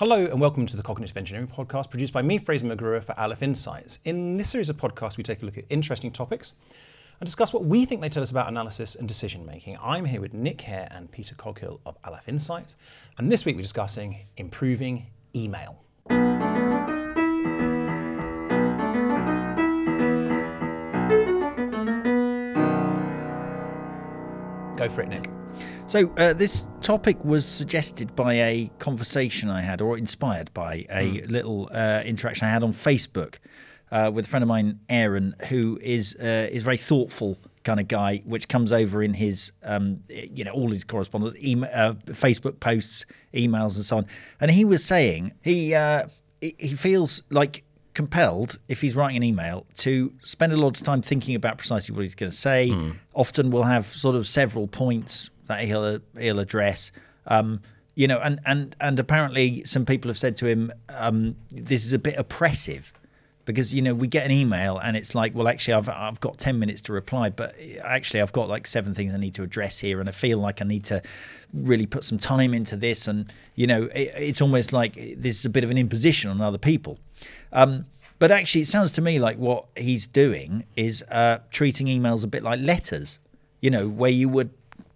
Hello and welcome to the Cognitive Engineering Podcast produced by me, Fraser McGruer, for Aleph Insights. In this series of podcasts, we take a look at interesting topics and discuss what we think they tell us about analysis and decision making. I'm here with Nick Hare and Peter Coghill of Aleph Insights, and this week we're discussing improving email. Go for it, Nick. So uh, this topic was suggested by a conversation I had, or inspired by a mm. little uh, interaction I had on Facebook uh, with a friend of mine, Aaron, who is uh, is very thoughtful kind of guy, which comes over in his, um, you know, all his correspondence, email, uh, Facebook posts, emails, and so on. And he was saying he uh, he feels like compelled, if he's writing an email, to spend a lot of time thinking about precisely what he's going to say. Mm. Often we'll have sort of several points that he'll he'll address. Um, you know, and, and and apparently some people have said to him, um, "This is a bit oppressive." Because you know we get an email and it's like, well, actually, I've I've got ten minutes to reply, but actually, I've got like seven things I need to address here, and I feel like I need to really put some time into this, and you know, it, it's almost like this is a bit of an imposition on other people. Um, but actually, it sounds to me like what he's doing is uh, treating emails a bit like letters, you know, where you would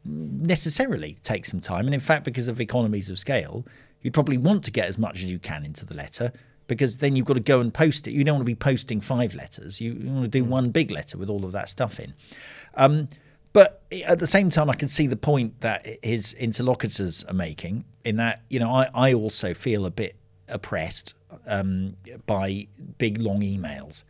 necessarily take some time. And in fact, because of economies of scale, you'd probably want to get as much as you can into the letter because then you've got to go and post it. You don't want to be posting five letters. You, you want to do mm. one big letter with all of that stuff in. Um, but at the same time, I can see the point that his interlocutors are making in that, you know, I, I also feel a bit oppressed um, by big, long emails.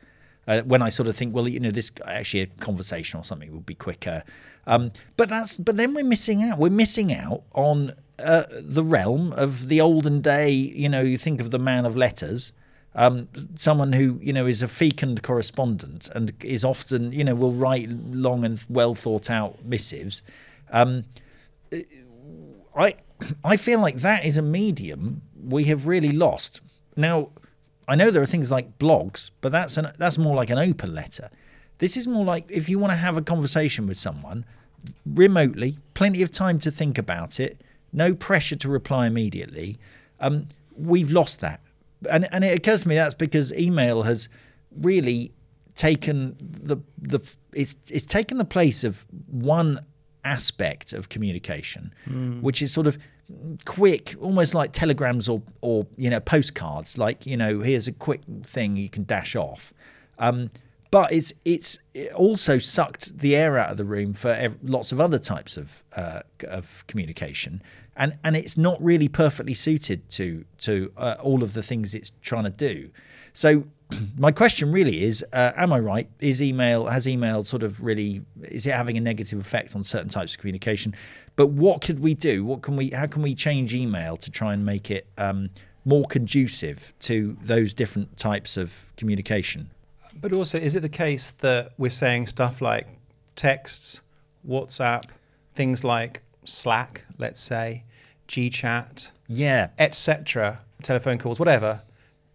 Uh, when I sort of think, well, you know, this actually a conversation or something would be quicker. Um, but that's but then we're missing out. We're missing out on uh, the realm of the olden day. You know, you think of the man of letters, um, someone who you know is a fecund correspondent and is often you know will write long and well thought out missives. Um, I I feel like that is a medium we have really lost. Now, I know there are things like blogs, but that's an that's more like an open letter. This is more like if you want to have a conversation with someone remotely, plenty of time to think about it, no pressure to reply immediately. Um, we've lost that, and and it occurs to me that's because email has really taken the the it's it's taken the place of one aspect of communication, mm. which is sort of quick, almost like telegrams or or you know postcards. Like you know, here's a quick thing you can dash off. Um, but it's it's it also sucked the air out of the room for ev- lots of other types of uh, of communication, and and it's not really perfectly suited to to uh, all of the things it's trying to do. So my question really is: uh, Am I right? Is email has email sort of really is it having a negative effect on certain types of communication? But what could we do? What can we? How can we change email to try and make it um, more conducive to those different types of communication? But also, is it the case that we're saying stuff like texts, WhatsApp, things like Slack, let's say, GChat, yeah, etc., telephone calls, whatever,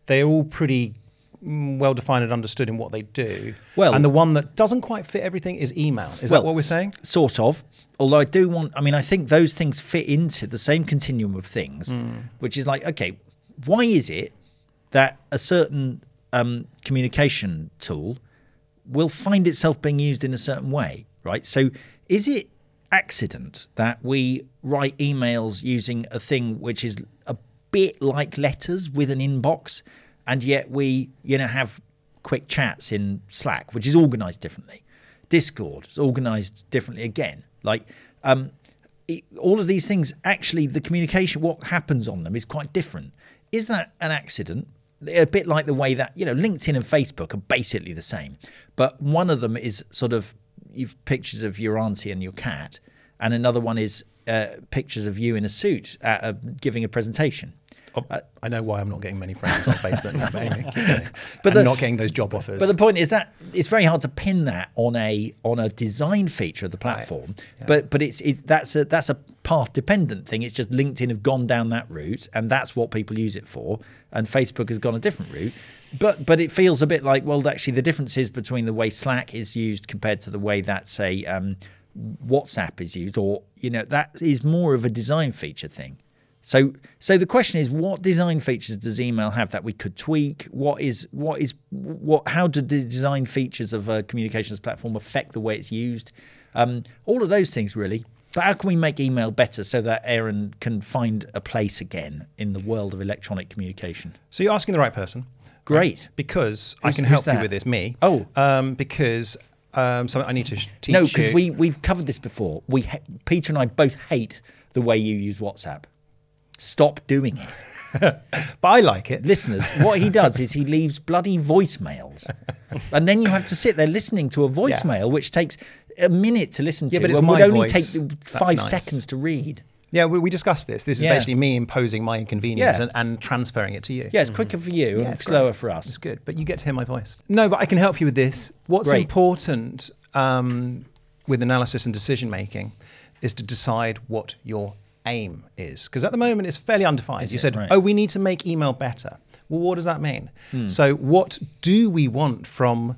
they're all pretty mm, well defined and understood in what they do. Well, and the one that doesn't quite fit everything is email. Is well, that what we're saying? Sort of. Although I do want, I mean, I think those things fit into the same continuum of things, mm. which is like, okay, why is it that a certain um, communication tool will find itself being used in a certain way, right? So is it accident that we write emails using a thing which is a bit like letters with an inbox, and yet we, you know, have quick chats in Slack, which is organized differently. Discord is organized differently again. Like, um, it, all of these things, actually, the communication, what happens on them is quite different. Is that an accident? A bit like the way that you know LinkedIn and Facebook are basically the same, but one of them is sort of you've pictures of your auntie and your cat, and another one is uh, pictures of you in a suit a, giving a presentation. Oh, I know why I'm not getting many friends on Facebook, but anyway, but the, not getting those job offers. But the point is that it's very hard to pin that on a on a design feature of the platform. Right. Yeah. But but it's it's that's a that's a path dependent thing. It's just LinkedIn have gone down that route, and that's what people use it for. And Facebook has gone a different route. But but it feels a bit like well, actually, the difference is between the way Slack is used compared to the way that say um, WhatsApp is used, or you know that is more of a design feature thing So, so the question is, what design features does email have that we could tweak? What is, what is, what? How do the design features of a communications platform affect the way it's used? Um, all of those things, really. But how can we make email better so that Aaron can find a place again in the world of electronic communication? So you're asking the right person. Great. Because I can who's help you with this, me. Oh. Um, because um, something I need to teach No, because we we've covered this before. We ha- Peter and I both hate the way you use WhatsApp. Stop doing it. But I like it. listeners, what he does is he leaves bloody voicemails, and then you have to sit there listening to a voicemail, which takes a minute to listen to, Yeah, but it's and would only voice. take five nice. seconds to read. Yeah, we, we discussed this. This is Yeah. basically me imposing my inconvenience Yeah. and, and transferring it to you. Yeah, it's quicker for you. Yeah, and slower great. for us. It's good, but you get to hear my voice. No, but I can help you with this. What's Great. important um, with analysis and decision making is to decide what your aim is. Because at the moment, it's fairly undefined. you it? said, Right. oh, we need to make email better. Well, what does that mean? Hmm. So, what do we want from,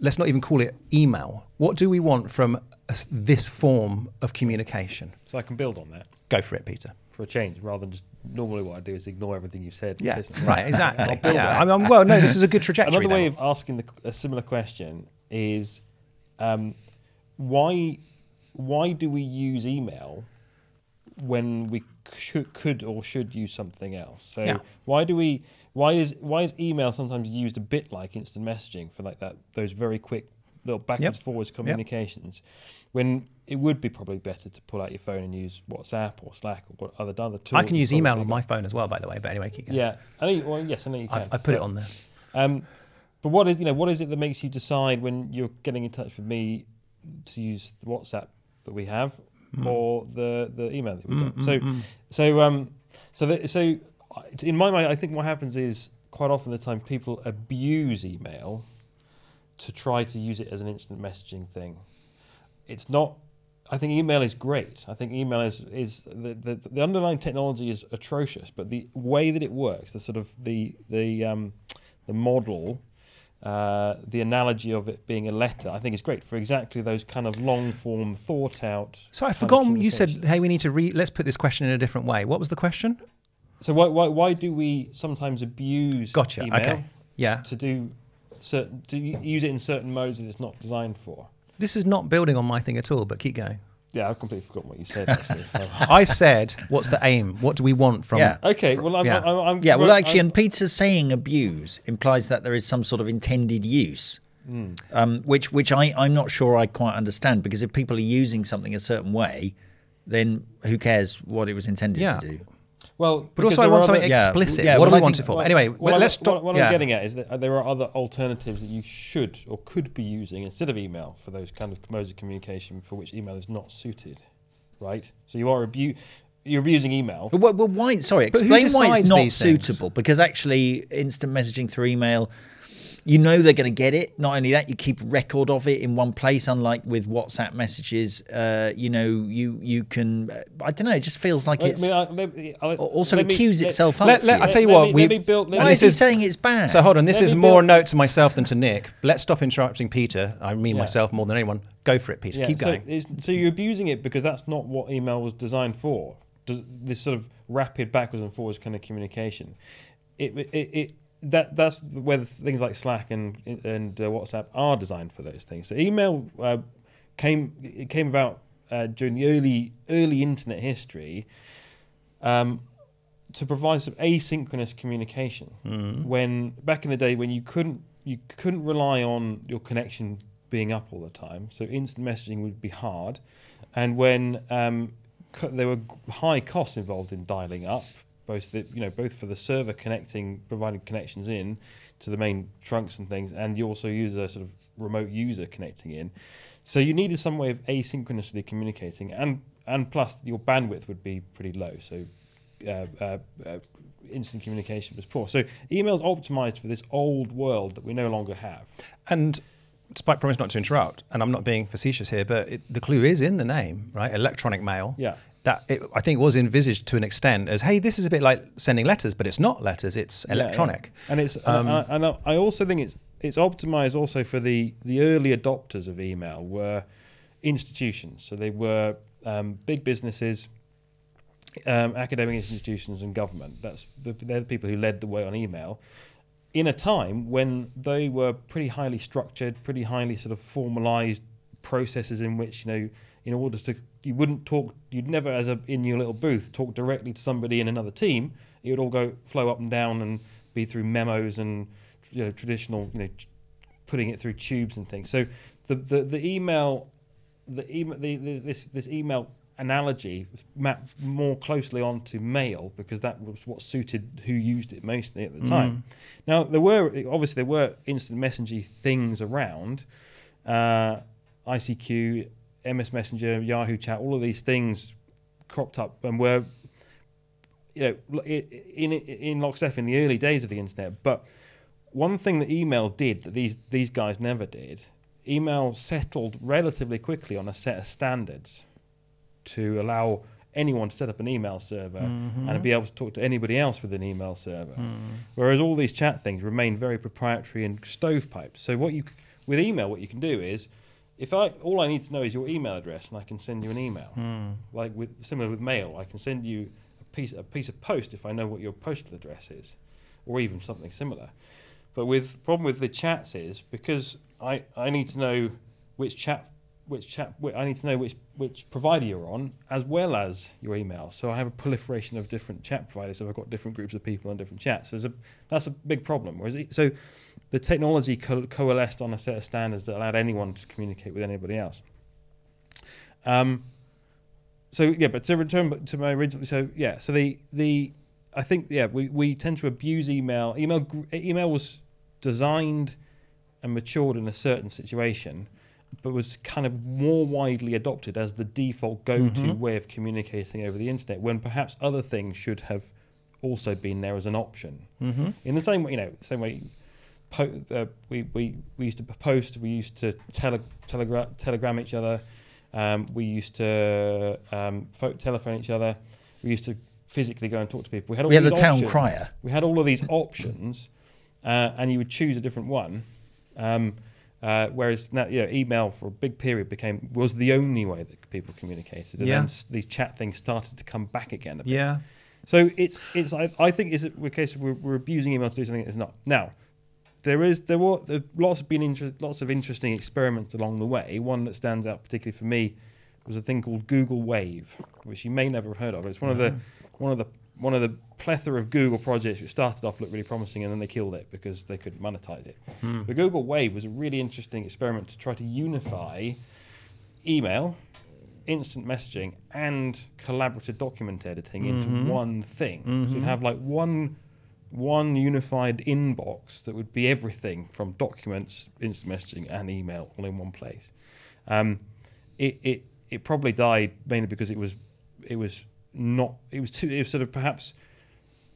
let's not even call it email, what do we want from us- this form of communication? So I can build on that Go for it, Peter. for a change, rather than just normally what I do is ignore everything you've said. Yeah, listen. right, exactly. I'll build yeah, on I mean, well, no, this is a good trajectory. Another way then. of asking the, a similar question is, um, why why do we use email when we could or should use something else? So Yeah. why do we why is why is email sometimes used a bit like instant messaging for like that those very quick little backwards Yep. forwards communications when it would be probably better to pull out your phone and use WhatsApp or Slack or what other other tools. I can use email on my phone as well, by the way. But anyway, keep going. Yeah, I know. you- Well, yes, I know you can. I've, I put it on there. um, but what is you know what is it that makes you decide when you're getting in touch with me to use the WhatsApp that we have Mm. or the the email that we've got? So so um so that, so in my mind, I think what happens is quite often the time people abuse email to try to use it as an instant messaging thing. It's not. I think email is great. I think email is is the, the the underlying technology is atrocious, but the way that it works, the sort of the the um, the model, uh, the analogy of it being a letter, I think is great for exactly those kind of long form, thought out. So I've forgotten. You said, "Hey, we need to re. Let's put this question in a different way." What was the question? So why why why do we sometimes abuse Gotcha. email Okay. Yeah. to do certain to use it in certain modes that it's not designed for? This is not building on my thing at all. But keep going. Yeah, I've completely forgotten what you said. Actually. I said, "What's the aim? What do we want from?" Yeah. okay, well, I'm, yeah. I'm, I'm, Yeah, well, I'm- actually, and Peter's saying abuse implies that there is some sort of intended use, Hmm. um, which which I I'm not sure I quite understand because if people are using something a certain way, then who cares what it was intended Yeah. to do? Well, But also, I want something yeah, explicit. yeah, what do we I want think- it for? Well, anyway, what but I'm- let's stop. What, what yeah. I'm getting at is that there are other alternatives that you should or could be using instead of email for those kind of modes of communication for which email is not suited, right? So you are abu- you're abusing email. But, well, why? Sorry, But explain why it's not suitable. Because actually, instant messaging through email, you know they're going to get it. Not only that, you keep record of it in one place. Unlike with WhatsApp messages, uh, you know, you you can. uh, I don't know. It just feels like Let it's me- I- let I'll- also let it me- cues let- itself up. let- for let- you. I tell you let what, me- we- let me build- let why this is he saying it's bad? So hold on. This Let is more a build- note to myself than to Nick. Let's stop interrupting Peter. I mean Yeah. myself more than anyone. Go for it, Peter. Yeah, Keep so, going. it's- so you're abusing it because that's not what email was designed for. Does, this sort of rapid backwards and forwards kind of communication. It, it, it that that's where things like Slack and and uh, WhatsApp are designed for those things. So email uh, came it came about uh, during the early early internet history. Um, to provide some asynchronous communication when back in the day when you couldn't you couldn't rely on your connection being up all the time so instant messaging would be hard and when um, there were high costs involved in dialing up both the you know both for the server connecting providing connections in to the main trunks and things and you also use a sort of remote user connecting in so you needed some way of asynchronously communicating and and plus your bandwidth would be pretty low so uh, uh, uh, instant communication was poor. So email's optimized for this old world that we no longer have. And despite promise not to interrupt, and I'm not being facetious here, but it, the clue is in the name, right? Electronic mail. Yeah. That it, I think was envisaged to an extent as, hey, this is a bit like sending letters, but it's not letters; it's Yeah, yeah. electronic. And it's Um, and, I, and I also think it's it's optimized also for the the early adopters of email were institutions. So they were um, big businesses um, academic institutions and government. That's the, they're the people who led the way on email in a time when they were pretty highly structured, pretty highly sort of formalized processes in which you know, in order to you wouldn't talk, you'd never as a in your little booth talk directly to somebody in another team. It would all go flow up and down and be through memos and you know traditional you know putting it through tubes and things. So the the, the email the email the, the, this this email analogy mapped more closely onto mail because that was what suited who used it mostly at the time. Now there were obviously there were instant messaging things around, uh, ICQ, MS Messenger, Yahoo Chat, all of these things cropped up and were you know in in, in lockstep in the early days of the internet. But one thing that email did that these these guys never did, email settled relatively quickly on a set of standards to allow anyone to set up an email server Mm-hmm. and be able to talk to anybody else with an email server. Whereas all these chat things remain very proprietary and stovepipes. So what you c- with email, what you can do is, if I all I need to know is your email address, and I can send you an email. Hmm. Like with similar with mail, I can send you a piece a piece of post if I know what your postal address is, or even something similar. But with problem with the chats is because I, I need to know which chat which chat I need to know which which provider you're on as well as your email. So I have a proliferation of different chat providers. So I've got different groups of people on different chats. There's a that's a big problem. Whereas it, so the technology co- coalesced on a set of standards that allowed anyone to communicate with anybody else. Um, so yeah, but to return to my original, so yeah, so the the I think yeah, we, we tend to abuse email. Email email was designed and matured in a certain situation, but was kind of more widely adopted as the default go-to way of communicating over the internet. When perhaps other things should have also been there as an option. Mm-hmm. In the same way, you know, same way. Po- uh, we, we, we used to post, we used to tele- telegra- telegram each other, um, we used to um, pho- telephone each other, we used to physically go and talk to people. We had all We had the these town crier. We had all of these options, uh, and you would choose a different one. Um, uh, whereas now, you know, email for a big period became was the only way that people communicated, and Yeah. then these chat things started to come back again. A bit. Yeah. So it's it's I, I think it's a case of we're, we're abusing email to do something that's not. Now, there is there were there lots have been inter- lots of interesting experiments along the way. One that stands out particularly for me was a thing called Google Wave, which you may never have heard of. It's one of the one of the one of the plethora of Google projects which started off looked really promising and then they killed it because they couldn't monetize it. Hmm. The Google Wave was a really interesting experiment to try to unify email, instant messaging, and collaborative document editing into mm-hmm. one thing. So you'd mm-hmm. have like one one unified inbox that would be everything from documents, instant messaging, and email all in one place. Um, it, it it probably died mainly because it was it was not it was too it was sort of perhaps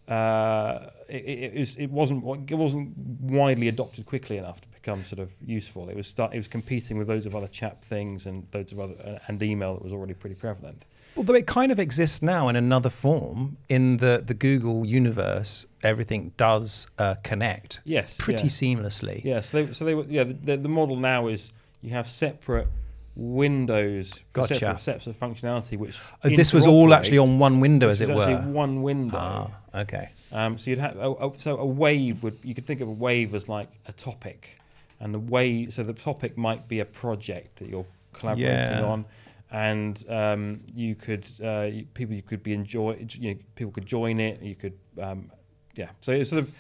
uh, it, it, it was it wasn't it wasn't widely adopted quickly enough to become sort of useful. It was start it was competing with loads of other chat things and loads of other uh, and email that was already pretty prevalent. Although it kind of exists now in another form, in the, the Google universe, everything does uh, connect Yes, pretty yeah. seamlessly. Yeah, so they, so they were, yeah, the, the, the model now is you have separate windows Gotcha. separate sets of functionality, which Uh, this was all actually on one window, as it were. actually one window. Ah, okay. Um, so you'd have a, a, so a wave would you could think of a wave as like a topic, and the way so the topic might be a project that you're collaborating Yeah. on, and um, you could uh, people you could be enjoy you know, people could join it. You could um, yeah. So it's sort of.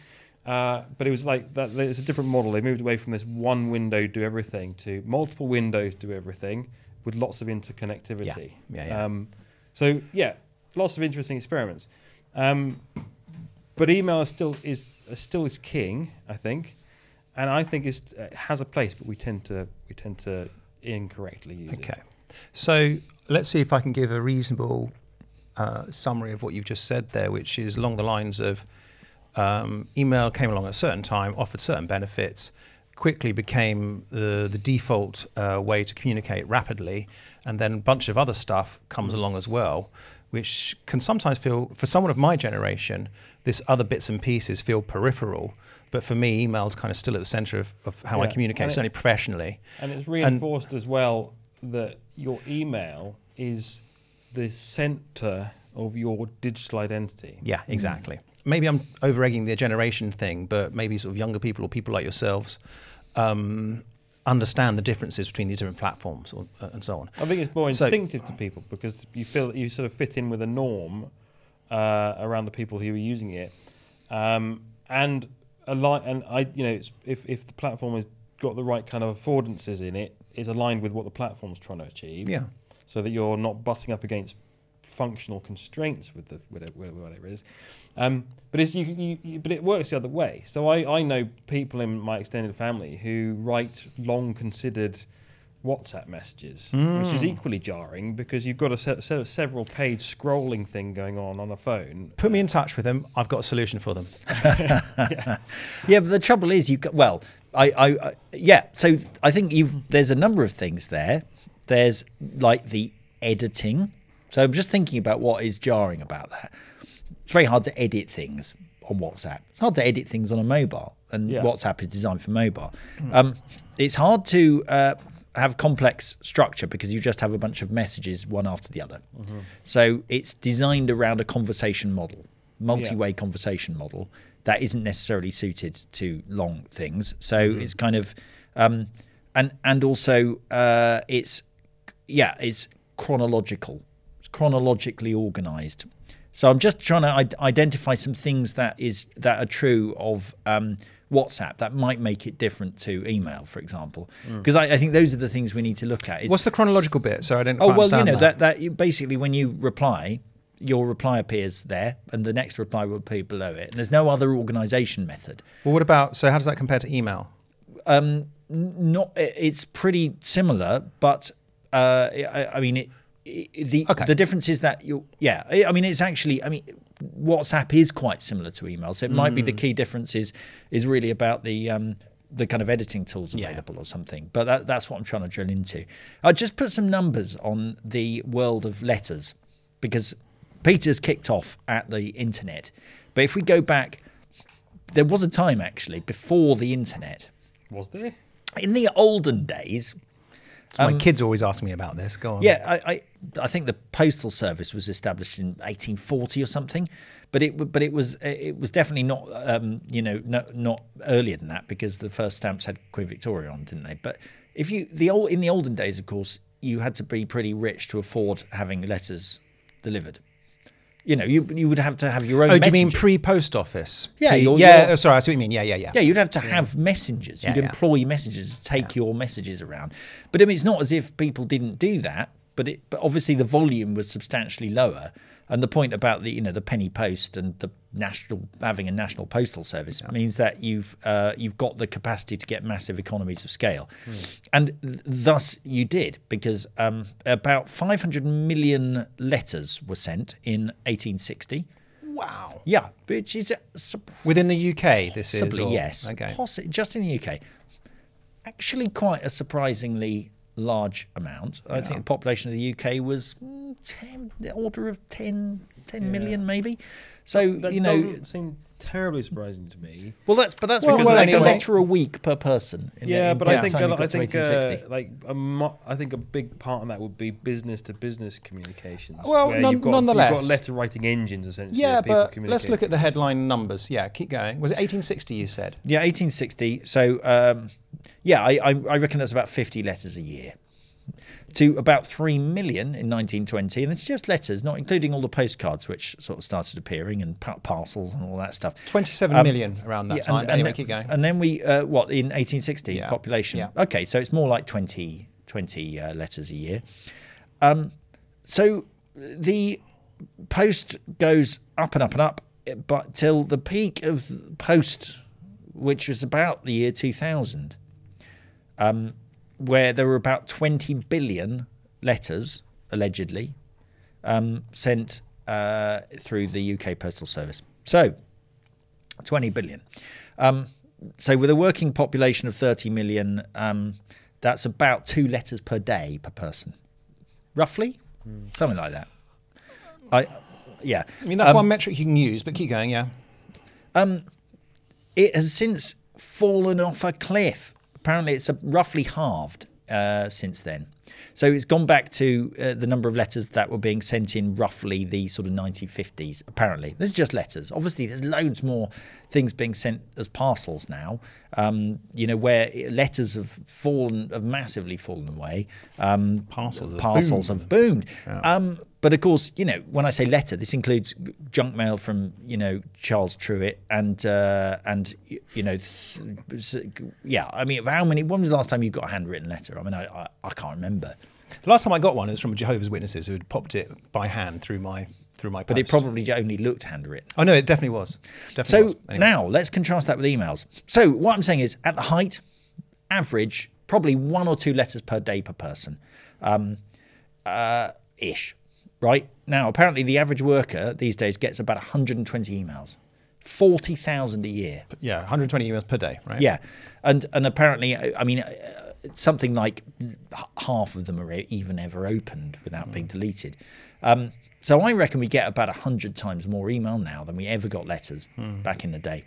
Uh, but it was like that. It's a different model. They moved away from this one window do everything to multiple windows do everything with lots of interconnectivity. Yeah, yeah. Um, so yeah, lots of interesting experiments. Um, but email is still is uh, still is king, I think, and I think it's, uh, it has a place, but we tend to we tend to incorrectly use it. Okay. So let's see if I can give a reasonable uh, summary of what you've just said there, which is along the lines of um, email came along at a certain time, offered certain benefits, quickly became the, the default uh, way to communicate rapidly, and then a bunch of other stuff comes along as well, which can sometimes feel, for someone of my generation, this other bits and pieces feel peripheral. But for me, email's kind of still at the center of, of how I communicate, and it- certainly professionally. And it's reinforced as well that your email is the center of your digital identity. Yeah, exactly. Maybe I'm over egging the generation thing, but maybe sort of younger people or people like yourselves um, understand the differences between these different platforms or, uh, and so on. I think it's more So- instinctive to people because you feel that you sort of fit in with a norm uh, around the people who are using it, um, and a li- and I, you know, it's, if if the platform has got the right kind of affordances in it, is aligned with what the platform's trying to achieve. Yeah. So that you're not butting up against functional constraints with the with it, with whatever it is. Um, but it's you, you, you, but it works the other way. So I, I know people in my extended family who write long considered WhatsApp messages, which is equally jarring because you've got a set, set of several page scrolling thing going on on a phone. Put me in touch with them. I've got a solution for them. Yeah, but the trouble is, you well, I, I, I yeah. So I think you there's a number of things there. There's like the editing. So I'm just thinking about what is jarring about that. It's very hard to edit things on WhatsApp. It's hard to edit things on a mobile, and Yeah. WhatsApp is designed for mobile. Um, it's hard to uh, have complex structure because you just have a bunch of messages one after the other. So it's designed around a conversation model, multi-way conversation model that isn't necessarily suited to long things. So it's kind of, um, and and also uh, it's yeah, it's chronological. Chronologically organized. So I'm just trying to I- identify some things that is that are true of um, WhatsApp that might make it different to email, for example, because I, I think those are the things we need to look at. Is, What's the chronological bit? So I don't. oh well, you know that that you, basically when you reply, your reply appears there, and the next reply will appear below it. And there's no other organization method. Well, what about? So how does that compare to email? Um, not it's pretty similar, but uh, I, I mean it. The Okay. the difference is that you yeah I mean it's actually I mean WhatsApp is quite similar to email so it might be the Mm. key difference is is really about the um, the kind of editing tools Yeah. available or something but that, that's what I'm trying to drill into I just put some numbers on the world of letters because Peter's kicked off at the internet but if we go back there was a time actually before the internet Was there? in the olden days, My kids always ask me about this. Go on. Um, yeah, I, I I think the postal service was established in 1840 or something, but it but it was it was definitely not um, you know no, not earlier than that because the first stamps had Queen Victoria on, didn't they? But if you the old in the olden days, of course, you had to be pretty rich to afford having letters delivered. You know, you you would have to have your own. Oh, do you mean pre-post office? Yeah, Pre- your- yeah. your- oh, sorry, I see what you mean. Yeah, yeah, yeah. Yeah, you'd have to have messengers. Yeah, You'd yeah. employ messengers to take your messages around. But I mean, it's not as if people didn't do that. But it, but obviously the volume was substantially lower. And the point about the you know the penny post and the national having a national postal service means that you've uh, you've got the capacity to get massive economies of scale, and th- thus you did because um, about 500 million letters were sent in 1860. Wow. Yeah, which is Within the UK, this is. Possibly, or- yes. Okay. Possi- just in the UK. Actually, quite a surprisingly large amount. I think the population of the UK was mm, 10, the order of 10, 10 million, maybe. So, That you know, doesn't seem terribly surprising to me. well, that's but that's Well, because well, that's anyway. a letter a week per person. in the- Yeah, in- but I think time you a, got I think uh, like a mo- I think a big part of that would be business to business communications. Well, where non- you've got, nonetheless- you've got letter writing engines essentially. Yeah, people but communicate. let's look at the headline numbers. Yeah, keep going. Was it 1860? You said. Yeah, 1860. So, um, yeah, I, I, I reckon that's about 50 letters a year. To about 3 million in 1920. And it's just letters, not including all the postcards, which sort of started appearing, and pa- parcels and all that stuff. Twenty-seven Um, million around that Yeah, time. and, anyway, and, keep going. And then we, uh, what, in 1860, Yeah. population? Yeah. Okay, so it's more like 20, 20 uh, letters a year. Um, so the post goes up and up and up, but till the peak of post, which was about the year 2000, um, where there were about 20 billion letters, allegedly, um, sent uh, through the UK Postal Service. So, 20 billion. Um, so, with a working population of 30 million, um, that's about two letters per day per person, roughly, something like that. I, yeah. I mean, that's Um, one metric you can use, but keep going. Yeah. It has since fallen off a cliff. Apparently, it's a, roughly halved uh, since then. So it's gone back to uh, the number of letters that were being sent in roughly the sort of 1950s. Apparently, This is just letters. Obviously, there's loads more things being sent as parcels now. Um, you know, where letters have fallen, have massively fallen away. Um, Parcels have parcels boomed. have boomed. Um, but of course, you know, when I say letter, this includes junk mail from you know Charles Tyrwhitt and uh, and you know, yeah. I mean, how many? When was the last time you got a handwritten letter? I mean, I I, I can't remember. The last time I got one, it was from Jehovah's Witnesses who had popped it by hand through my through my. But it probably only looked handwritten. Oh no, it definitely was. Definitely So was. Anyway. now let's contrast that with emails. So what I'm saying is, at the height, average probably one or two letters per day per person, um, uh, ish. Right now, apparently the average worker these days gets about 120 emails, 40,000 a year. yeah, 120 emails per day, right? Yeah, and and apparently, I mean, uh, something like half of them are even ever opened without being deleted. Um, so I reckon we get about hundred times more email now than we ever got letters back in the day.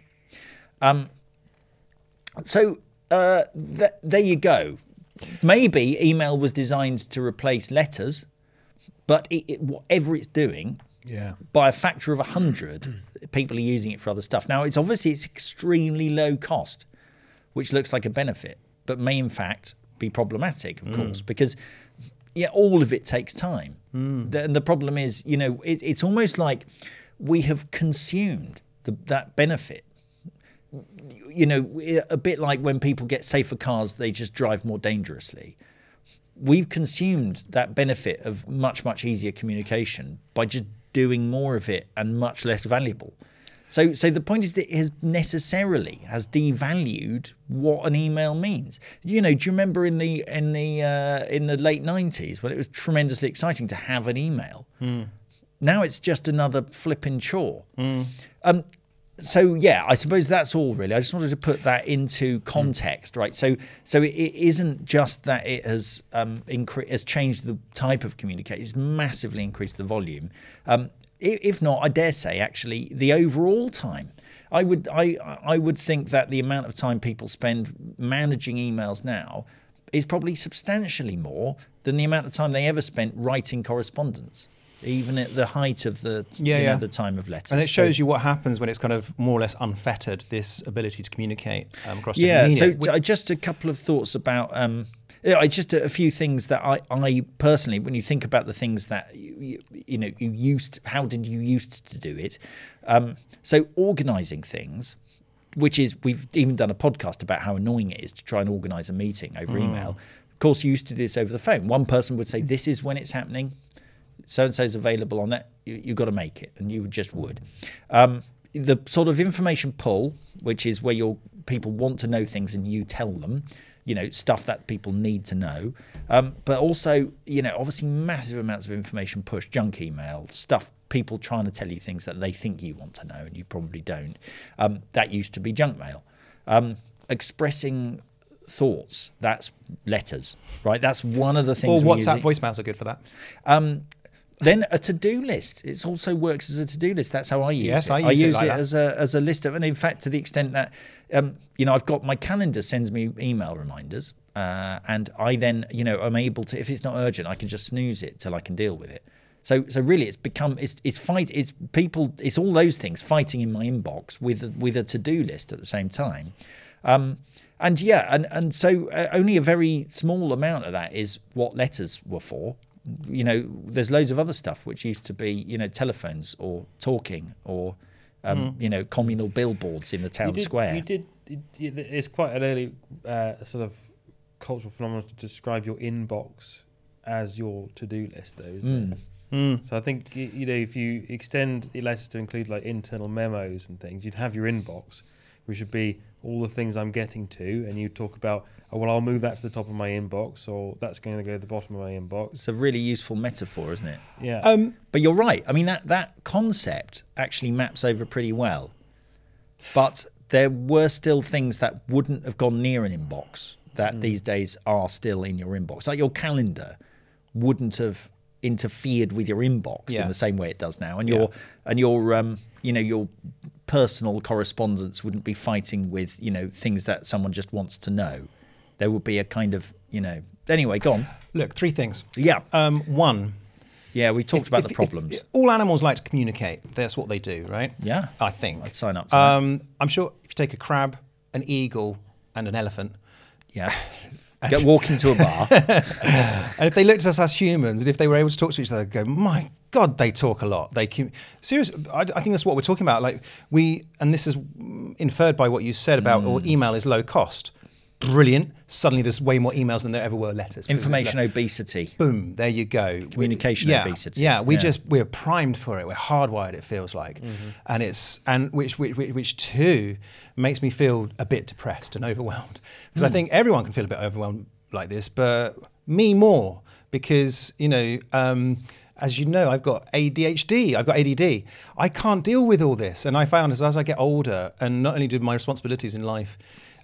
Um, so uh, th- there you go. Maybe email was designed to replace letters, but it, it, whatever it's doing, Yeah. by a factor of 100 people are using it for other stuff. Now it's obviously it's extremely low cost which looks like a benefit but may in fact be problematic of mm. course because yeah all of it takes time. Mm. The- and the problem is you know it, it's almost like we have consumed the, that benefit. You know a bit like when people get safer cars they just drive more dangerously we've consumed that benefit of much much easier communication by just doing more of it and much less valuable. So so the point is that it has necessarily has devalued what an email means. You know do you remember in the in the uh, in the late 90s when it was tremendously exciting to have an email? Now it's just another flipping chore. Um, so yeah, I suppose that's all really. I just wanted to put that into context, right? So so it, it isn't just that it has um, incre- has changed the type of communication; it's massively increased the volume. Um, if not, I dare say, actually, the overall time. I would I I would think that the amount of time people spend managing emails now is probably substantially more than the amount of time they ever spent writing correspondence, even at the height of the Yeah, you know, yeah. the time of letters. And it So- shows you what happens when it's kind of more or less unfettered this ability to communicate um, across yeah so j- just a couple of thoughts about um I just a, a few things that I, I personally, when you think about the things that you, you, you know you used, how did you used to do it? Um, so organising things, which is we've even done a podcast about how annoying it is to try and organise a meeting over email. Of course, you used to do this over the phone. One person would say, "This is when it's happening." So and so is available on that, you, you've got to make it, and you just would. Um, the sort of information pull, which is where your people want to know things and you tell them, you know, stuff that people need to know. Um, but also, you know, obviously massive amounts of information push, junk email, stuff, people trying to tell you things that they think you want to know and you probably don't. Um, that used to be junk mail. Um, expressing thoughts, that's letters, right? That's one of the things. we're WhatsApp voicemails are good for that. Um, then a to-do list. It also works as a to-do list. That's how I use Yes, it. I use it like it as a as a list of, and in fact, to the extent that um, you know, I've got my calendar sends me email reminders, uh, and I then you know I'm able to, if it's not urgent, I can just snooze it till I can deal with it. So so really, it's become it's it's fight it's people it's all those things fighting in my inbox with with a to-do list at the same time. Um, and yeah, and and so uh, only a very small amount of that is what letters were for you know, there's loads of other stuff which used to be, you know, telephones or talking or, um, you know, communal billboards in the town you did, square. You did. It, it- it's quite an early uh, sort of cultural phenomenon to describe your inbox as your to-do list, though, isn't it? So I think you know if you extend the letters to include like internal memos and things, you'd have your inbox, which would be all the things I'm getting to, and you talk about, oh well, I'll move that to the top of my inbox, or that's going to go to the bottom of my inbox. It's a really useful metaphor, isn't it? Yeah. Um, But you're right. I mean, that, that concept actually maps over pretty well. But there were still things that wouldn't have gone near an inbox that these days are still in your inbox. Like your calendar wouldn't have interfered with your inbox Yeah. in the same way it does now. And Yeah. your and your um, you know, your personal correspondence wouldn't be fighting with, you know, things that someone just wants to know. There would be a kind of, you know, anyway, go on. Look, three things. Yeah, Um, one, yeah. We talked if- about if- the if- problems. all animals like to communicate. That's what they do, right? Yeah. I think. I'd sign up. Um, I'm sure if you take a crab, an eagle, and an elephant, yeah. Get walk into a bar. and if they looked at us as humans, and if they were able to talk to each other, go, my God, they talk a lot. They com- serious. I, I think that's what we're talking about. Like we, and this is inferred by what you said about, Mm. or email is low cost. Brilliant. Suddenly, there's way more emails than there ever were letters. Information obesity. boom there you go Communication yeah, obesity. yeah we Yeah. just we're primed for it we're hardwired it feels like Mm-hmm. and it's and which, which which which too makes me feel a bit depressed and overwhelmed because Hmm. i think everyone can feel a bit overwhelmed like this but me more because you know um as you know, I've got ADHD, I've got ADD. I can't deal with all this. And I found as, as I get older, and not only do my responsibilities in life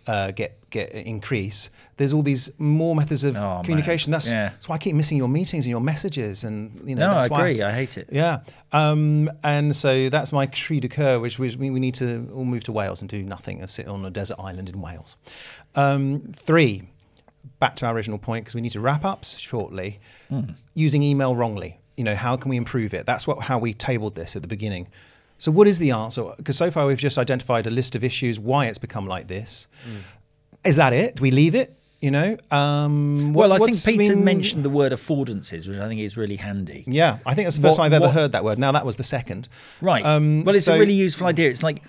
uh, get get increase, there's all these more methods of Oh, man. communication. That's, Yeah. that's why I keep missing your meetings and your messages, and you know. No, that's I why agree. I hate it. Yeah, um, and so that's my cri de coeur, which, we, we need to all move to Wales and do nothing and sit on a desert island in Wales. Um, three, back to our original point because we need to wrap up shortly. Hmm. Using email wrongly, you know, how can we improve it? That's what how we tabled this at the beginning. So, what is the answer? Because so far we've just identified a list of issues why it's become like this. Hmm. Is that it? Do we leave it? You know. Um, what- well, I think Peter mean- mentioned the word affordances, which I think is really handy. Yeah, I think that's the first What- time I've ever what- heard that word. Now that was the second. Right. Um, well, it's so- a really useful idea. It's like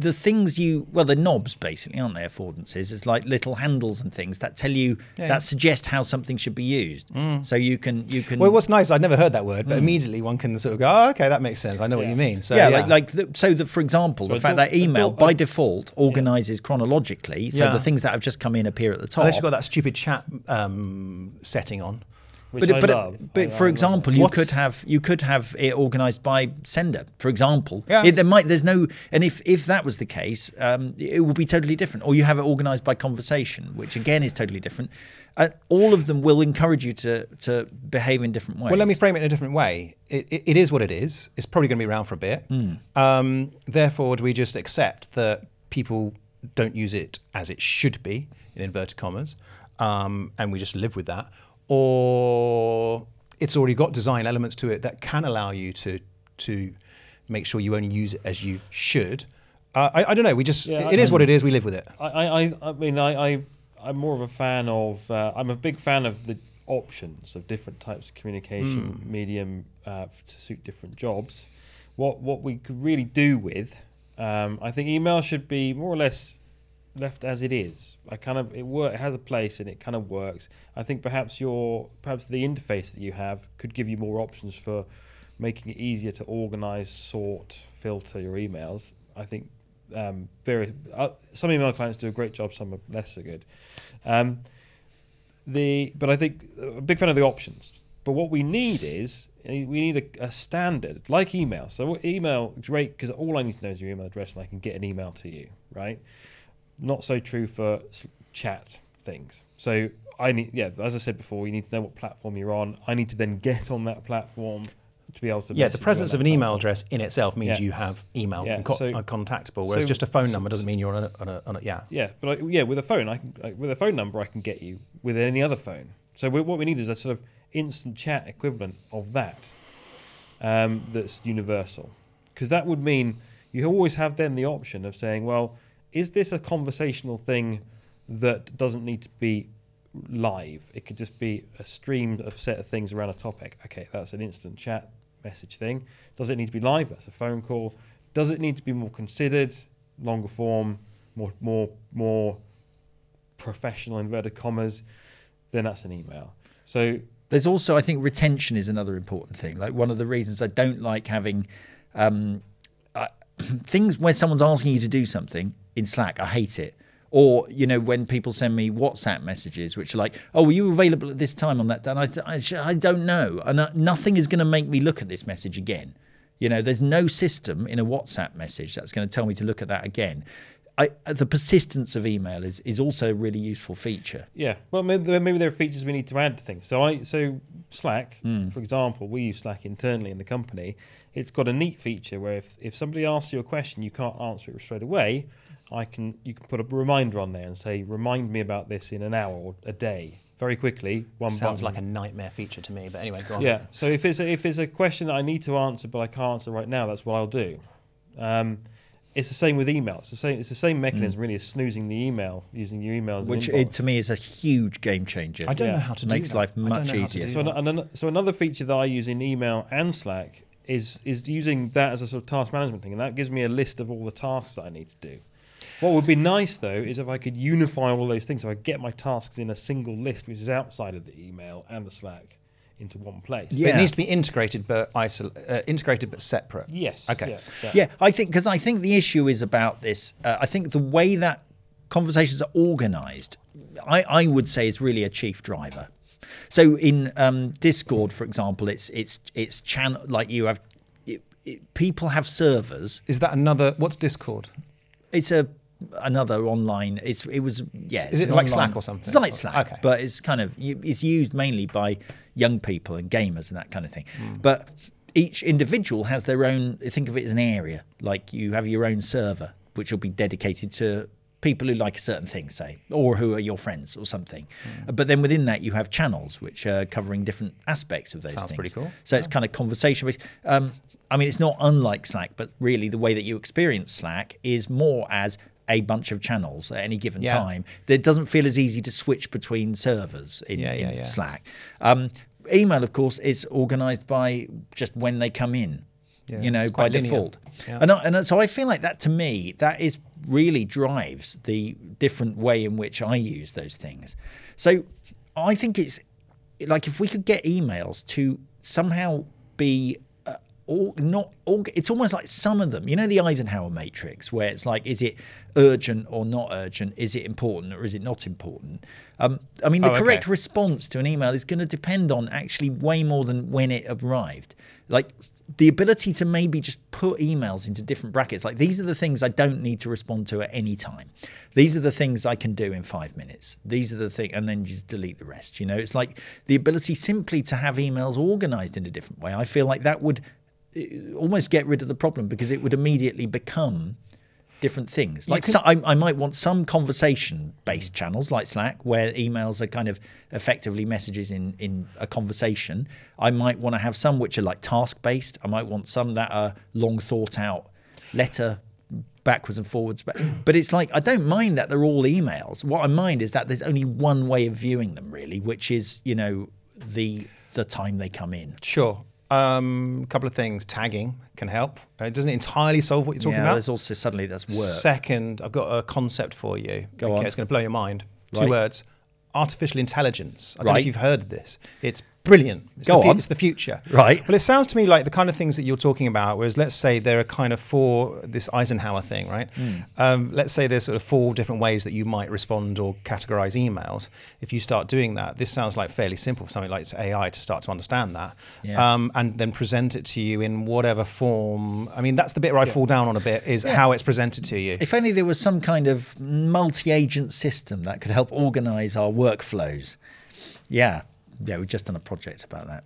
the things you well, the knobs basically, aren't they? Affordances. It's like little handles and things that tell you Yeah. that suggest how something should be used. Mm. So you can you can. Well, what's nice, I'd never heard that word, but mm. immediately one can sort of go, oh, okay, that makes sense. I know what you mean. So yeah, like like the, so that for example, the So fact don't- that email don't- by default organizes chronologically, so Yeah. the things that have just come in appear at the top. unless you've got that stupid chat um, setting on. Which but I but, love. but I- for I love example, it. you What's- could have you could have it organised by sender. For example, Yeah. It- there might there's no and if if that was the case, um, it would be totally different. Or you have it organised by conversation, which again is totally different. Uh, all of them will encourage you to to behave in different ways. Well, let me frame it in a different way. It, it, it is what it is. It's probably going to be around for a bit. Um, therefore, do we just accept that people don't use it as it should be, in inverted commas, um, and we just live with that? Or it's already got design elements to it that can allow you to to make sure you only use it as you should. Uh, I, I don't know. We just Yeah, it I- is what it is. We live with it. I, I, I- mean, I, I, I'm more of a fan of. Uh, I'm a big fan of the options of different types of communication medium uh, to suit different jobs. What what we could really do with, um, I think email should be more or less left as it is. I kind of it work it has a place and it kind of works. I think perhaps your perhaps the interface that you have could give you more options for making it easier to organize, sort, filter your emails. I think um, various uh, some email clients do a great job, some are less so good. Um, the but I think uh, a big fan of the options. But what we need is uh, we need a, a standard like email. So email great because all I need to know is your email address and I can get an email to you, right? Not so true for chat things. So I need yeah, as I said before, you need to know what platform you're on. I need to then get on that platform to be able to Yeah, the presence of an email platform. address in itself means Yeah. you have email Yeah, co- so- are contactable, whereas so- just a phone number doesn't mean you're on a, on a, on a yeah. Yeah, but I, yeah, with a phone, I can like, with a phone number, I can get you with any other phone. So we, what we need is a sort of instant chat equivalent of that. Um, that's universal, because that would mean you always have then the option of saying, well, is this a conversational thing that doesn't need to be live? It could just be a stream of set of things around a topic. Okay, that's an instant chat message thing. Does it need to be live? That's a phone call. Does it need to be more considered, longer form, more more more professional inverted commas? Then that's an email. So There's also, I think, retention is another important thing. Like one of the reasons I don't like having um, things where someone's asking you to do something in Slack. I hate it. Or you know when people send me WhatsApp messages, which are like, "Oh, were you available at this time on that?" And I, I, I don't know, and uh, nothing is going to make me look at this message again. You know, there's no system in a WhatsApp message that's going to tell me to look at that again. I, the persistence of email is is also a really useful feature. Yeah, well, maybe, there- maybe there are features we need to add to things. So I, so Slack, for example, we use Slack internally in the company. It's got a neat feature where if, if somebody asks you a question, you can't answer it straight away. I can you can put a reminder on there and say, remind me about this in an hour or a day, very quickly. One Sounds button. like a nightmare feature to me, but anyway, go on. Yeah. So if it's a, if it's a question that I need to answer but I can't answer right now, that's what I'll do. Um, it's the same with email. It's the same. It's the same mechanism really as snoozing the email using your emails. Which it, to me is a huge game changer. I don't Yeah. know how to do Makes that. life much know how to easier. So, an, an, so another feature that I use in email and Slack is is using that as a sort of task management thing, and that gives me a list of all the tasks that I need to do. What would be nice though is if I could unify all those things, so I get my tasks in a single list, which is outside of the email and the Slack, into one place. But Yeah. it needs to be integrated, but isol- uh, integrated but separate. Yes. Okay. Yeah. yeah. Yeah, I think because I think the issue is about this. Uh, I think the way that conversations are organised, I, I would say, is really a chief driver. So in um, Discord, for example, it's it's it's channel like you have it, it, people have servers. Is that another? What's Discord? It's a another online. It's it was yeah. Is it like online- Slack or something? It's like Slack, Okay. but it's kind of it's used mainly by young people and gamers and that kind of thing. Hmm. But each individual has their own. Think of it as an area. Like you have your own server, which will be dedicated to people who like a certain thing, say, or who are your friends or something. Hmm. But then within that, you have channels which are covering different aspects of those Sounds things. pretty cool. So it's kind of conversation based. Um, I mean, it's not unlike Slack, but really the way that you experience Slack is more as a bunch of channels at any given Yeah. time. It doesn't feel as easy to switch between servers in, Yeah, in. Slack. Um, email, of course, is organized by just when they come in. You know, by linear. default, and, I, and so I feel like that to me that is really drives the different way in which I use those things. So I think it's like if we could get emails to somehow be or not or it's almost like some of them you know the eisenhower matrix where it's like is it urgent or not urgent? Is it important or is it not important? Um, i mean the Oh, okay. correct response to an email is going to depend on actually way more than when it arrived. Like the ability to maybe just put emails into different brackets like these are the things i don't need to respond to at any time. These are the things i can do in five minutes. These are the thing and then just delete the rest you know? It's like the ability simply to have emails organized in a different way. I feel like that would almost get rid of the problem because it would immediately become different things. Like so, I, I might want some conversation-based channels like Slack, where emails are kind of effectively messages in in a conversation. I might want to have some which are like task-based. I might want some that are long thought out, letter backwards and forwards. But but it's like I don't mind that they're all emails. What I mind is that there's only one way of viewing them, really, which is you know the the time they come in. Sure. Um, a couple of things. Tagging can help. Uh, It doesn't entirely solve what you're talking yeah, about. there's also suddenly that's work. Second, I've got a concept for you. Go okay, on. it's going to blow your mind. Two words: artificial intelligence. I don't know if you've heard of this. It's brilliant. It's Go the on. It's the future. Right. Well, it sounds to me like the kind of things that you're talking about. Whereas, let's say there are kind of four this Eisenhower thing, right? Hmm. Um, let's say there's sort of four different ways that you might respond or categorize emails. If you start doing that, this sounds like fairly simple for something like AI to start to understand that, Yeah. um, and then present it to you in whatever form. I mean, that's the bit where I fall down on a bit is how it's presented to you. If only there was some kind of multi-agent system that could help organize our workflows. Yeah, yeah, we've just done a project about that.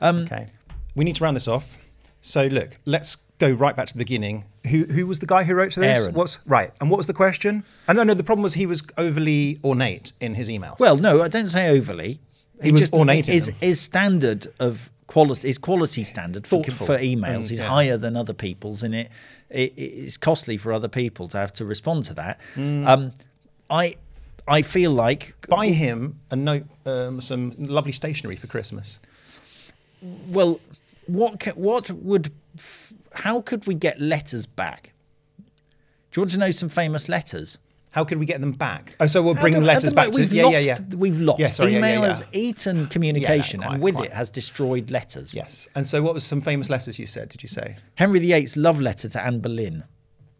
Um, okay, we need to round this off. So look, let's go right back to the beginning. Who who was the guy who wrote to this? Aaron. What's right? And what was the question? And no, no, the problem was he was overly ornate in his emails. Well, no, I don't say overly. He was ornate His, his standard of quality, his quality standard for, for emails And, is yeah. higher than other people's, and it, it it's costly for other people to have to respond to that. Hmm. Um, I I feel like buy him a note, um, some lovely stationery for Christmas. well, what ca- what would f- how could we get letters back? Do you want to know some famous letters? How could we get them back? Oh, so we'll bring letters back to yeah, lost, yeah, yeah. We've lost. Yeah, sorry, Email yeah. has eaten communication, quite, and with quite. it has destroyed letters. Yes. And so, what was some famous letters you said? Did you say? Henry VIII's love letter to Anne Boleyn,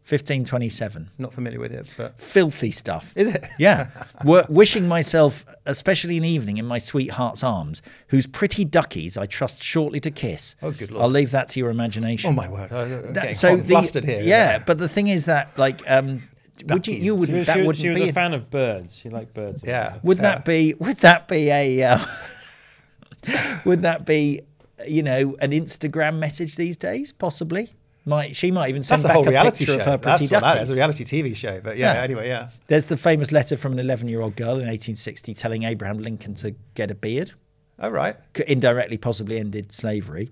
1527. Not familiar with it, but Filthy stuff. Is it? Yeah. Were, wishing myself, especially an evening, in my sweetheart's arms, whose pretty duckies I trust shortly to kiss. Oh, good Lord. I'll leave that to your imagination. oh my word, I'm That- so hot the, flustered here. Yeah, but the thing is that, like, um, would you, you wouldn't, was, that she was, wouldn't she was be a fan of birds. She liked birds. yeah. Would yeah. that be? Would that be a? Uh, would that be? You know, an Instagram message these days? Possibly. Might she might even send That's a back whole a reality picture show. of her pretty That's what that is, duckies. a reality TV show. But yeah, Yeah. anyway, yeah. There's the famous letter from an 11 year old girl in 1860 telling Abraham Lincoln to get a beard. All right. Could indirectly possibly ended slavery.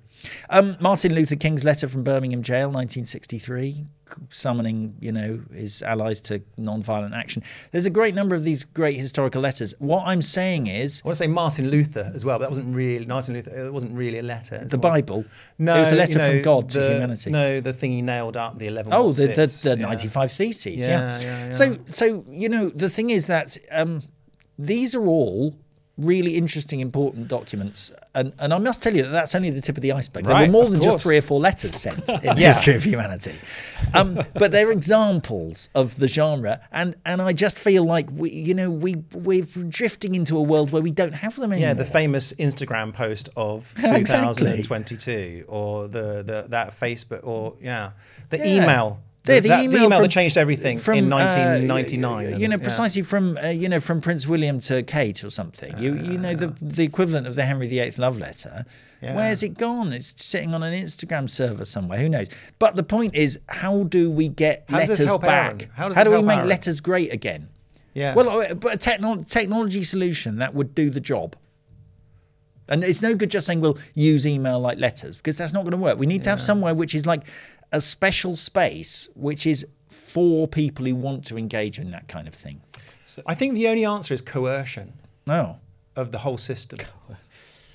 Um, Martin Luther King's letter from Birmingham jail, 1963, summoning you know his allies to non-violent action. There's a great number of these great historical letters. What I'm saying is I want to say Martin Luther as well, but that wasn't really Martin Luther. It wasn't really a letter. The was- Bible. No, it was a letter you know, from God the- to humanity. No, the thing he nailed up, the eleven. Oh, the, the, the yeah. 95 Theses. Yeah. Yeah, yeah, yeah. So, so you know, the thing is that um, these are all really interesting, important documents. And, and I must tell you that that's only the tip of the iceberg. there Right, were more than course. just three or four letters sent in the Yeah. history of humanity. Um, but they're examples of the genre. And, and I just feel like, we, you know, we, we're drifting into a world where we don't have them anymore. Yeah, the famous Instagram post of Exactly. 2022, or the, the that Facebook, or yeah, the Yeah. email. Yeah, the, that- the email from- that changed everything from, in uh, 1999. you know, Yeah. precisely from uh, you know from Prince William to Kate or something. You you know the the equivalent of the Henry VIII love letter. Yeah. Where's it gone? It's sitting on an Instagram server somewhere. Who knows? But the point is, how do we get How letters back? Aaron? How how do we make Aaron? letters great again? Yeah. Well, uh, but a techno- technology solution that would do the job. And it's no good just saying, well, use email like letters, because that's not going to work. We need to have somewhere which is like a special space, which is for people who want to engage in that kind of thing. I think the only answer is coercion No, of the whole system.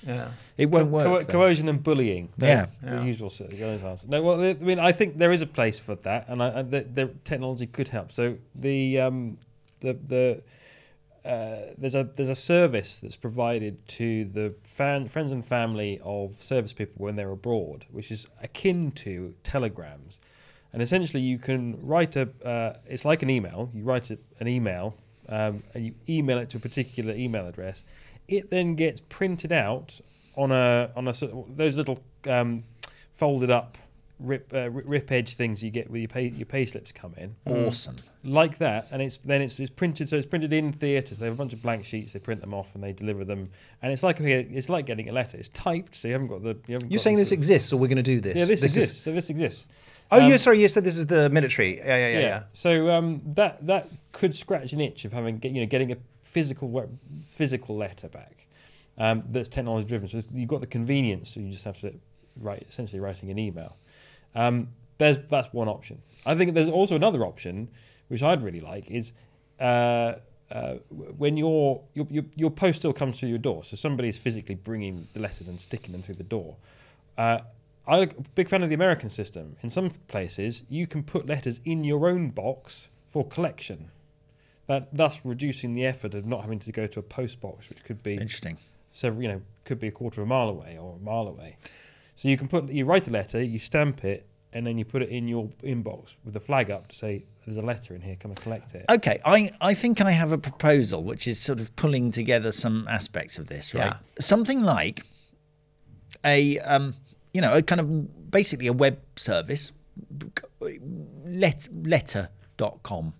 Yeah. it won't Co- work. co- coercion and bullying. Yeah. The Yeah. usual sort of those answers. No, well, I mean, I think there is a place for that, and I, I, the, the technology could help. So the um, the the uh, there's a there's a service that's provided to the fan, friends and family of service people when they're abroad, which is akin to telegrams, and essentially you can write a uh, it's like an email. You write a, an email um, and you email it to a particular email address. It then gets printed out on a on a those little um, folded up rip uh, rip edge things you get where your pay your pay slips come in Awesome. like that, and it's then it's, it's printed. So it's printed in theatres. They have a bunch of blank sheets. They print them off and they deliver them. And it's like a, it's like getting a letter. It's typed, so you haven't got the. You haven't You're saying this exists, or we're going to do this? Yeah, this, is- exists. so this exists. Oh, Um, yeah, sorry. You said this is the military. Yeah, yeah, yeah. yeah. So um, that that could scratch an itch of having get- you know getting a physical physical letter back. Um, that's technology driven. So you've got the convenience. So you just have to write essentially writing an email. Um, there's that's one option. I think there's also another option, which I'd really like, is uh, uh, when your, your your your post still comes through your door. So somebody is physically bringing the letters and sticking them through the door. Uh, I'm a big fan of the American system. In some places, you can put letters in your own box for collection. That thus reducing the effort of not having to go to a post box, which could be Interesting. several, you know, could be a quarter of a mile away or a mile away. So you can put, you write a letter, you stamp it, and then you put it in your inbox with the flag up to say, "There's a letter in here. Come and collect it." Okay, I, I think I have a proposal which is sort of pulling together some aspects of this, right? Yeah. Something like a um, you know, a kind of basically a web service, let, letter.com.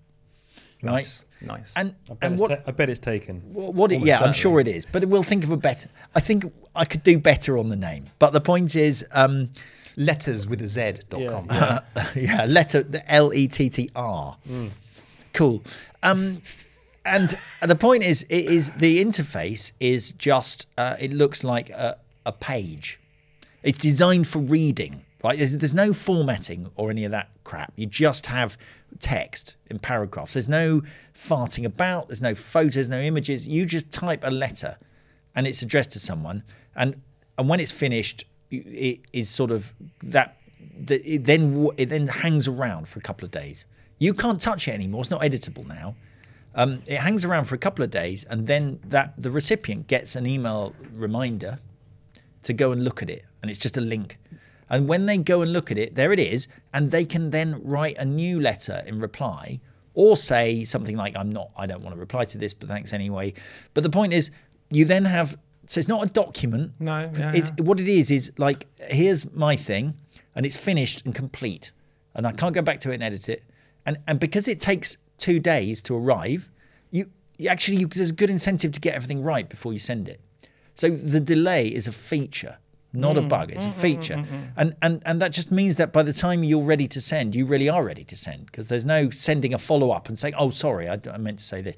Right? Nice, nice. And I bet, and it's what ta- I bet it's taken. What, what it, Almost yeah, I'm sure it is, but we'll think of a better. I think I could do better on the name, but the point is, um, Letters with a Z dot com. Yeah. yeah, letter the L E T T R. Cool. Um, and the point is, it is the interface is just uh, it looks like a, a page. It's designed for reading, right? There's, there's no formatting or any of that crap. You just have text in paragraphs. There's no farting about. There's no photos, no images. You just type a letter, and it's addressed to someone. And and when it's finished, it is sort of that. that it then it then hangs around for a couple of days. You can't touch it anymore. It's not editable now. Um, it hangs around for a couple of days, and then that the recipient gets an email reminder to go and look at it, and it's just a link. And when they go and look at it, there it is, and they can then write a new letter in reply, or say something like, "I'm not, I don't want to reply to this, but thanks anyway." But the point is, you then have so it's not a document. No, yeah, it's yeah. what it is is like here's my thing, and it's finished and complete, and I can't go back to it and edit it, and and because it takes two days to arrive, you, you actually you, there's a good incentive to get everything right before you send it. So the delay is a feature not a mm. bug. It's a mm-hmm, feature, mm-hmm, mm-hmm. and and and that just means that by the time you're ready to send, you really are ready to send because there's no sending a follow up and saying, "Oh, sorry, I, I meant to say this."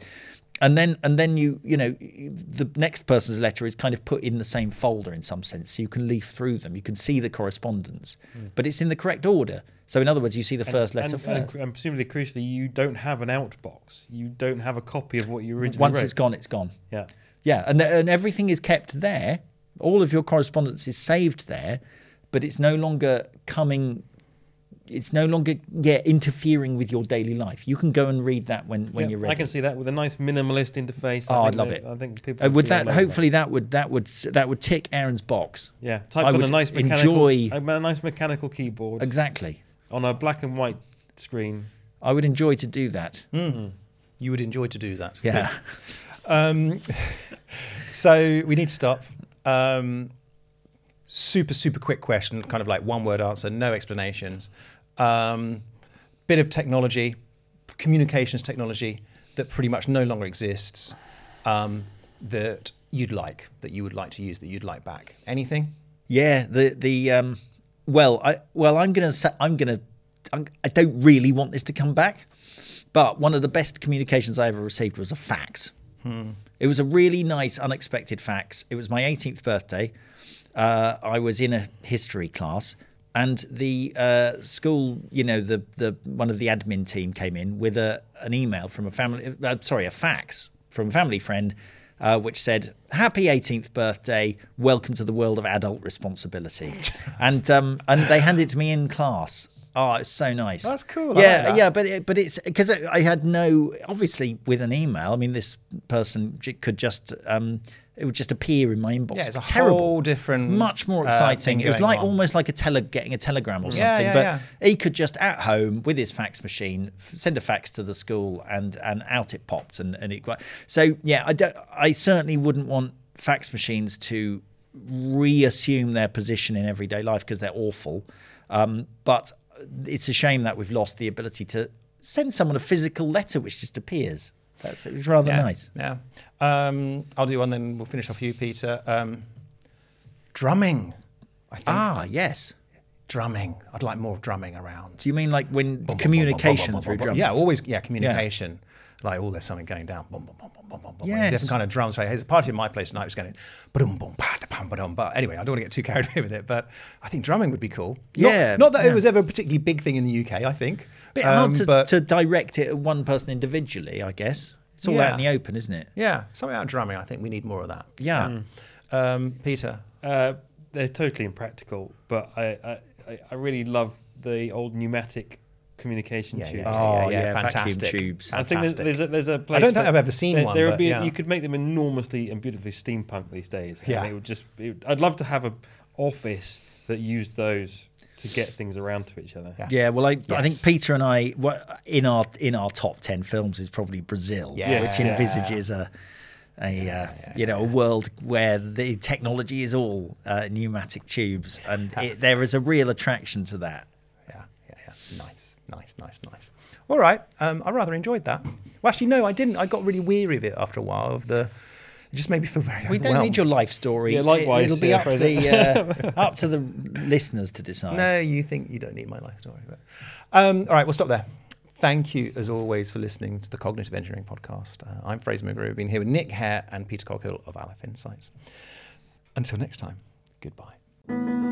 And then, and then you, you know, the next person's letter is kind of put in the same folder in some sense, so you can leaf through them. You can see the correspondence, mm. but it's in the correct order. So, in other words, you see the first letter and, and, first. and presumably, crucially, you don't have an outbox. You don't have a copy of what you originally Once wrote. it's gone, it's gone. Yeah. Yeah, and and everything is kept there. All of your correspondence is saved there, but it's no longer coming. It's no longer yeah interfering with your daily life. You can go and read that when when Yeah, you're ready. I can see that with a nice minimalist interface. I Oh, I'd love that- it. I think people Uh, would would that hopefully that would that would that would tick Aaron's box Yeah, typed I on a nice mechanical, enjoy- a nice mechanical keyboard exactly. on a black and white screen. I would enjoy to do that. You would enjoy to do that. Yeah. Um, so we need to stop. Um, super, super quick question, kind of like one word answer, no explanations. Um, bit of technology, communications technology that pretty much no longer exists um, that you'd like, that you would like to use, that you'd like back. Anything? Yeah, the the um, well, I well, I'm gonna I'm gonna I don't really want this to come back, but one of the best communications I ever received was a fax. It was a really nice, unexpected fax. It was my 18th birthday. Uh, I was in a history class, and the uh, school, you know, the the one of the admin team came in with a an email from a family, uh, sorry, a fax from a family friend, uh, which said, "Happy 18th birthday! Welcome to the world of adult responsibility," and um, and they handed it to me in class. Oh, it's so nice. That's cool. I Yeah, like that. yeah, but it, but it's because I had no obviously with an email. I mean, this person could just um, it would just appear in my inbox. Yeah, it's a Terrible. whole different, much more uh, exciting. thing it was like on. almost like a tele getting a telegram or something. Yeah, yeah, but yeah. he could just at home with his fax machine f- send a fax to the school and and out it popped and and it. So yeah, I don't. I certainly wouldn't want fax machines to reassume their position in everyday life because they're awful. Um, but it's a shame that we've lost the ability to send someone a physical letter which just appears. That's it was rather yeah, nice. Yeah. Um, I'll do one, then we'll finish off you, Peter. Um, drumming. I think Ah, yes. drumming. I'd like more drumming around. Do you mean like when communication through drumming? Yeah, always. Yeah, communication. Like, oh, there's something going down. Bum, bum, bum, bum, bum, bum, bum. Yes. Different kind of drums. Right? There's a party in my place tonight was going, boom, boom, ba, da, bum, ba, dum. But anyway, I don't want to get too carried away with it. But I think drumming would be cool. Yeah, Not, that yeah. it was ever a particularly big thing in the UK. I think. bit Um, hard to, but to direct it at one person individually, I guess. It's all out in the open, isn't it? yeah, something about drumming. I think we need more of that. Yeah. Um, Peter. Uh, they're totally impractical, but I, I, I- I really love the old pneumatic communication Yeah, tubes. yeah, Oh, yeah, yeah, vacuum fantastic. tubes. I think there's, there's a, there's a place. don't think I've ever seen there, one, There would be yeah. you could make them enormously and beautifully steampunk these days. Yeah. and it would just. It would, I'd love to have an office that used those to get things around to each other. Yeah. Yeah, well, I, I think Peter and I, in our in our top ten films, is probably Brazil, Yeah. which Yeah. envisages a a uh, you know a world where the technology is all uh, pneumatic tubes, and it, there is a real attraction to that. Yeah, yeah, yeah. Nice, nice, nice, nice. All right. Um, I rather enjoyed that. Well, actually, no, I didn't. I got really weary of it after a while. Of the, it just made me feel very. We don't need your life story. Yeah, likewise, It, will be yeah, up Fraser. the uh, up to the listeners to decide. No, you think you don't need my life story. But, um, all right, we'll stop there. Thank you, as always, for listening to the Cognitive Engineering Podcast. Uh, I'm Fraser McGruer. I've been here with Nick Hare and Peter Coghill of Aleph Insights. Until next time, goodbye.